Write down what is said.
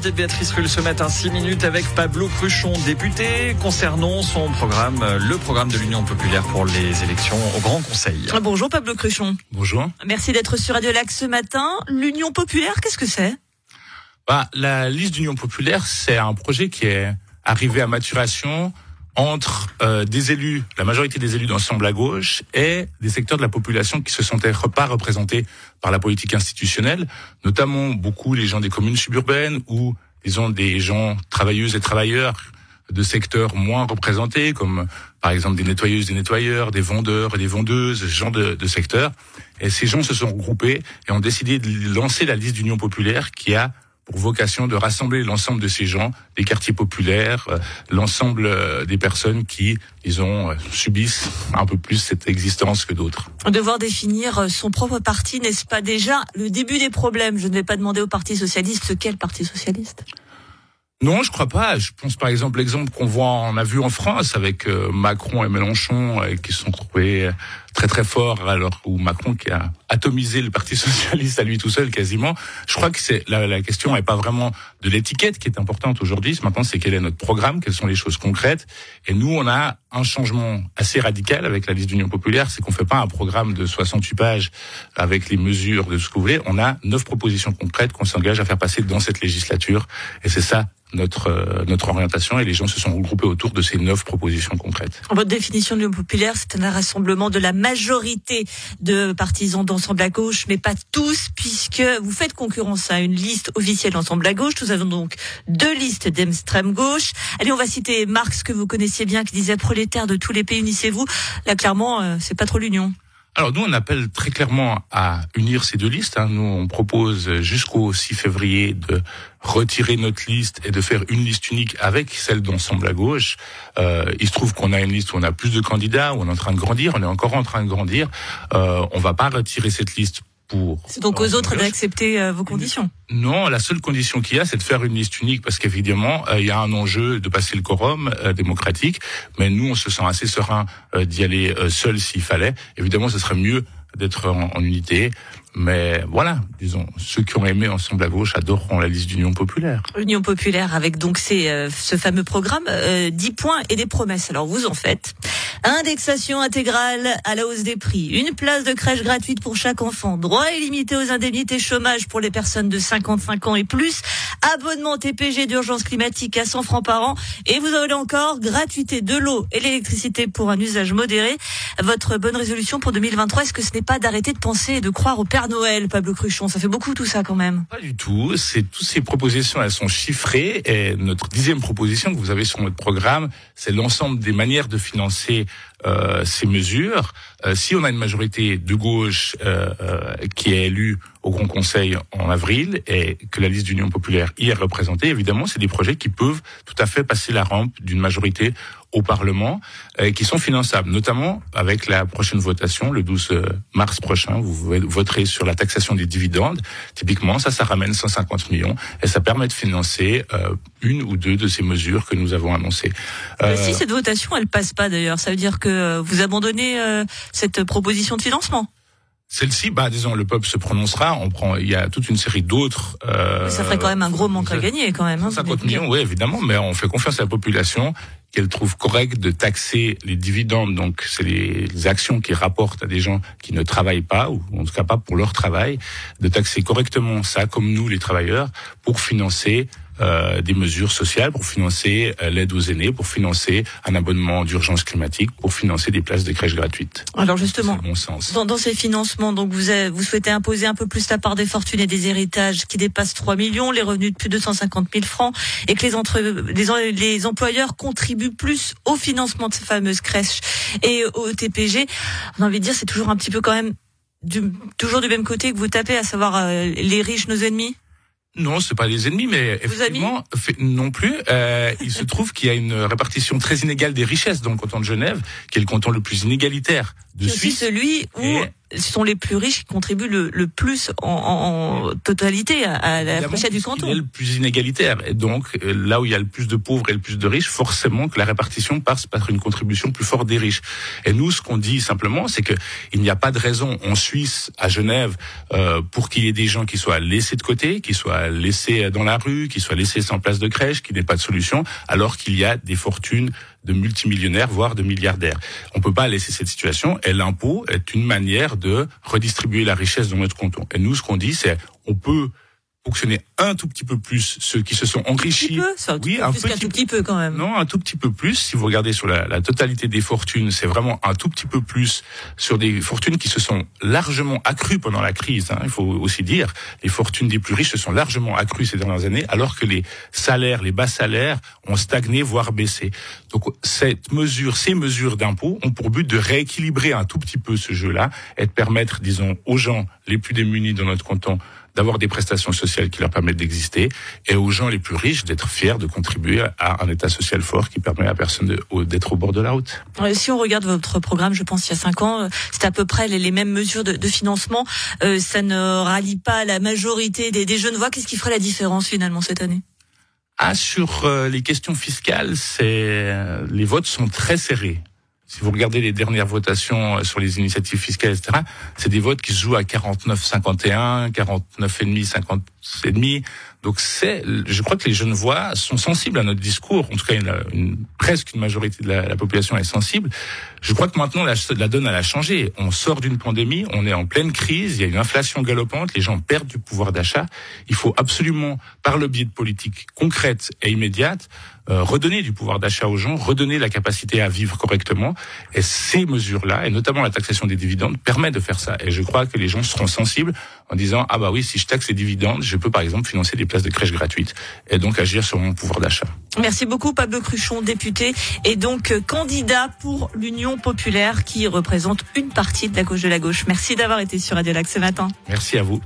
l'invité de Béatrice Rulle ce matin, 6 minutes avec Pablo Cruchon, député, concernant son programme, le programme de l'Union populaire pour les élections au Grand Conseil. Bonjour Pablo Cruchon. Bonjour. Merci d'être sur Radio Lac ce matin. L'Union populaire, qu'est-ce que c'est? Bah, La liste d'Union populaire, c'est un projet qui est arrivé à maturation entre euh, des élus, la majorité des élus d'ensemble à gauche, et des secteurs de la population qui se sentaient pas représentés par la politique institutionnelle, notamment beaucoup les gens des communes suburbaines ou disons des gens travailleuses et travailleurs de secteurs moins représentés, comme par exemple des nettoyeuses, des nettoyeurs, des vendeurs et des vendeuses, ce genre de, de secteurs. Et ces gens se sont regroupés et ont décidé de lancer la liste d'Union populaire qui a pour vocation de rassembler l'ensemble de ces gens, des quartiers populaires, euh, l'ensemble euh, des personnes qui, disons, euh, subissent un peu plus cette existence que d'autres. Devoir définir son propre parti, n'est-ce pas déjà le début des problèmes? Je ne vais pas demander au Parti socialiste le Parti socialiste? Non, je crois pas. Je pense par exemple l'exemple qu'on voit, on a vu en France avec Macron et Mélenchon qui sont trouvés très très fort alors où Macron qui a atomisé le Parti socialiste à lui tout seul quasiment. Je crois que c'est la, la, question n'est pas vraiment de l'étiquette qui est importante aujourd'hui. Maintenant, c'est quel est notre programme, quelles sont les choses concrètes. Et nous, on a un changement assez radical avec la liste d'Union populaire, c'est qu'on fait pas un programme de 68 pages avec les mesures de ce que vous voulez. On a neuf propositions concrètes qu'on s'engage à faire passer dans cette législature. Et c'est ça notre euh, notre orientation et les gens se sont regroupés autour de ces neuf propositions concrètes. Votre définition de l'Union populaire, c'est un rassemblement de la majorité de partisans d'Ensemble à gauche, mais pas tous, puisque vous faites concurrence à une liste officielle d'Ensemble à gauche. Nous avons donc deux listes d'extrême gauche. Allez, on va citer Marx, que vous connaissiez bien, qui disait prolétaires de tous les pays, unissez-vous. Là, clairement, euh, c'est pas trop l'union. Alors nous, on appelle très clairement à unir ces deux listes. Hein. Nous, on propose jusqu'au 6 février de retirer notre liste et de faire une liste unique avec celle d'ensemble à gauche. Euh, il se trouve qu'on a une liste où on a plus de candidats, où on est en train de grandir, on est encore en train de grandir. Euh, on va pas retirer cette liste c'est donc aux autres d'accepter euh, vos conditions. Non, la seule condition qu'il y a, c'est de faire une liste unique, parce qu'évidemment, euh, il y a un enjeu de passer le quorum euh, démocratique. Mais nous, on se sent assez serein d'y aller seul s'il fallait. Évidemment, ce serait mieux d'être en, unité. Mais voilà, disons, ceux qui ont aimé Ensemble à gauche adoreront la liste d'Union populaire. L'Union populaire avec donc ces, ce fameux programme, 10 points et des promesses. Alors vous en faites. Indexation intégrale à la hausse des prix. Une place de crèche gratuite pour chaque enfant. Droit illimité aux indemnités chômage pour les personnes de 55 ans et plus. Abonnement TPG d'urgence climatique à 100 francs par an. Et vous aurez encore gratuité de l'eau et l'électricité pour un usage modéré. Votre bonne résolution pour 2023, est-ce que ce n'est pas d'arrêter de penser et de croire au Père Noël, Pablo Cruchon Ça fait beaucoup tout ça quand même. Pas du tout. C'est toutes ces propositions, elles sont chiffrées. Et notre dixième proposition que vous avez sur notre programme, c'est l'ensemble des manières de financer euh, ces mesures. Euh, si on a une majorité de gauche euh, qui est élue au Grand Conseil en avril et que la liste d'Union populaire y est représentée, évidemment, c'est des projets qui peuvent tout à fait passer la rampe d'une majorité au Parlement et qui sont finançables, notamment avec la prochaine votation le 12 mars prochain. Vous voterez sur la taxation des dividendes. Typiquement, ça, ça ramène 150 millions et ça permet de financer une ou deux de ces mesures que nous avons annoncées. si cette votation, elle passe pas d'ailleurs, ça veut dire que euh, vous abandonnez euh, cette proposition de financement celle-ci, bah, disons, le peuple se prononcera. On prend, il y a toute une série d'autres. Euh, ça ferait quand même un gros manque à gagner, quand même. Hein, 50 millions, oui, évidemment, mais on fait confiance à la population qu'elle trouve correct de taxer les dividendes. Donc, c'est les, actions qui rapportent à des gens qui ne travaillent pas, ou en tout cas pas pour leur travail, de taxer correctement ça, comme nous, les travailleurs, pour financer euh, des mesures sociales pour financer euh, l'aide aux aînés, pour financer un abonnement d'urgence climatique, pour financer des places de crèche gratuites. Alors justement, bon sens. Dans, dans, ces financements, donc vous, avez, vous souhaitez imposer un peu plus la part des fortunes et des héritages qui dépassent 3 millions, les revenus de plus de 150 000 francs, et que les, entre, les, les employeurs contribuent plus au financement de ces fameuses crèches et au TPG. On a envie de dire, c'est toujours un petit peu quand même du, toujours du même côté que vous tapez, à savoir euh, les riches, nos ennemis? Non, c'est pas des ennemis, mais effectivement, non plus. Euh, il se trouve qu'il y a une répartition très inégale des richesses dans le canton de Genève, qui est le canton le plus inégalitaire de Suisse. celui où sont les plus riches qui contribuent le, le plus en, en, totalité à, la pochette du canton. Il est le plus inégalitaire. Et donc, euh, là où il y a le plus de pauvres et le plus de riches, forcément que la répartition passe par une contribution plus forte des riches. Et nous, ce qu'on dit simplement, c'est que il n'y a pas de raison en Suisse, à Genève, euh, pour qu'il y ait des gens qui soient laissés de côté, qui soient laissés dans la rue, qui soient laissés sans place de crèche, qui n'aient pas de solution, alors qu'il y a des fortunes de multimillionnaires, voire de milliardaires. On peut pas laisser cette situation et l'impôt est une manière de redistribuer la richesse dans notre canton. Et nous, ce qu'on dit, c'est on peut fonctionner un tout petit peu plus ceux qui se sont enrichis. Un petit peu, oui, un, petit, tout petit peu quand même. Non, un tout petit peu plus. Si vous regardez sur la, la totalité des fortunes, c'est vraiment un tout petit peu plus sur des fortunes qui se sont largement accrues pendant la crise. Hein, il faut aussi dire, les fortunes des plus riches se sont largement accrues ces dernières années, alors que les salaires, les bas salaires, ont stagné voire baissé. Donc cette mesure, ces mesures d'impôt ont pour but de rééquilibrer un tout petit peu ce jeu-là et de permettre, disons, aux gens les plus démunis dans notre canton d'avoir des prestations sociales qui leur permettent d'exister et aux gens les plus riches d'être fiers de contribuer à un état social fort qui permet à personne d'être au bord de la route. Si on regarde votre programme, je pense il y a cinq ans, c'est à peu près les, mêmes mesures de, de financement. Euh, ça ne rallie pas la majorité des, des jeunes voix. Qu'est-ce qui ferait la différence finalement cette année? Ah, sur euh, les questions fiscales, c'est euh, les votes sont très serrés. Si vous regardez les dernières votations euh, sur les initiatives fiscales, etc., c'est des votes qui se jouent à 49-51, 49,5, 50 demi. Donc c'est, je crois que les jeunes voix sont sensibles à notre discours. En tout cas, une, une, presque une majorité de la, la, population est sensible. Je crois que maintenant la, la donne elle a changé. On sort d'une pandémie, on est en pleine crise, il y a une inflation galopante, les gens perdent du pouvoir d'achat. Il faut absolument, par le biais de politiques concrètes et immédiates, euh, redonner du pouvoir d'achat aux gens, redonner la capacité à vivre correctement. Et ces mesures-là, et notamment la taxation des dividendes, permettent de faire ça. Et je crois que les gens seront sensibles en disant ah bah oui, si je taxe les dividendes, je peux par exemple financer des places de crèche gratuites et donc agir sur mon pouvoir d'achat. Merci beaucoup Pablo Cruchon, député et donc candidat pour l'Union populaire qui représente une partie de la gauche de la gauche. Merci d'avoir été sur Radio Lac ce matin. Merci à vous.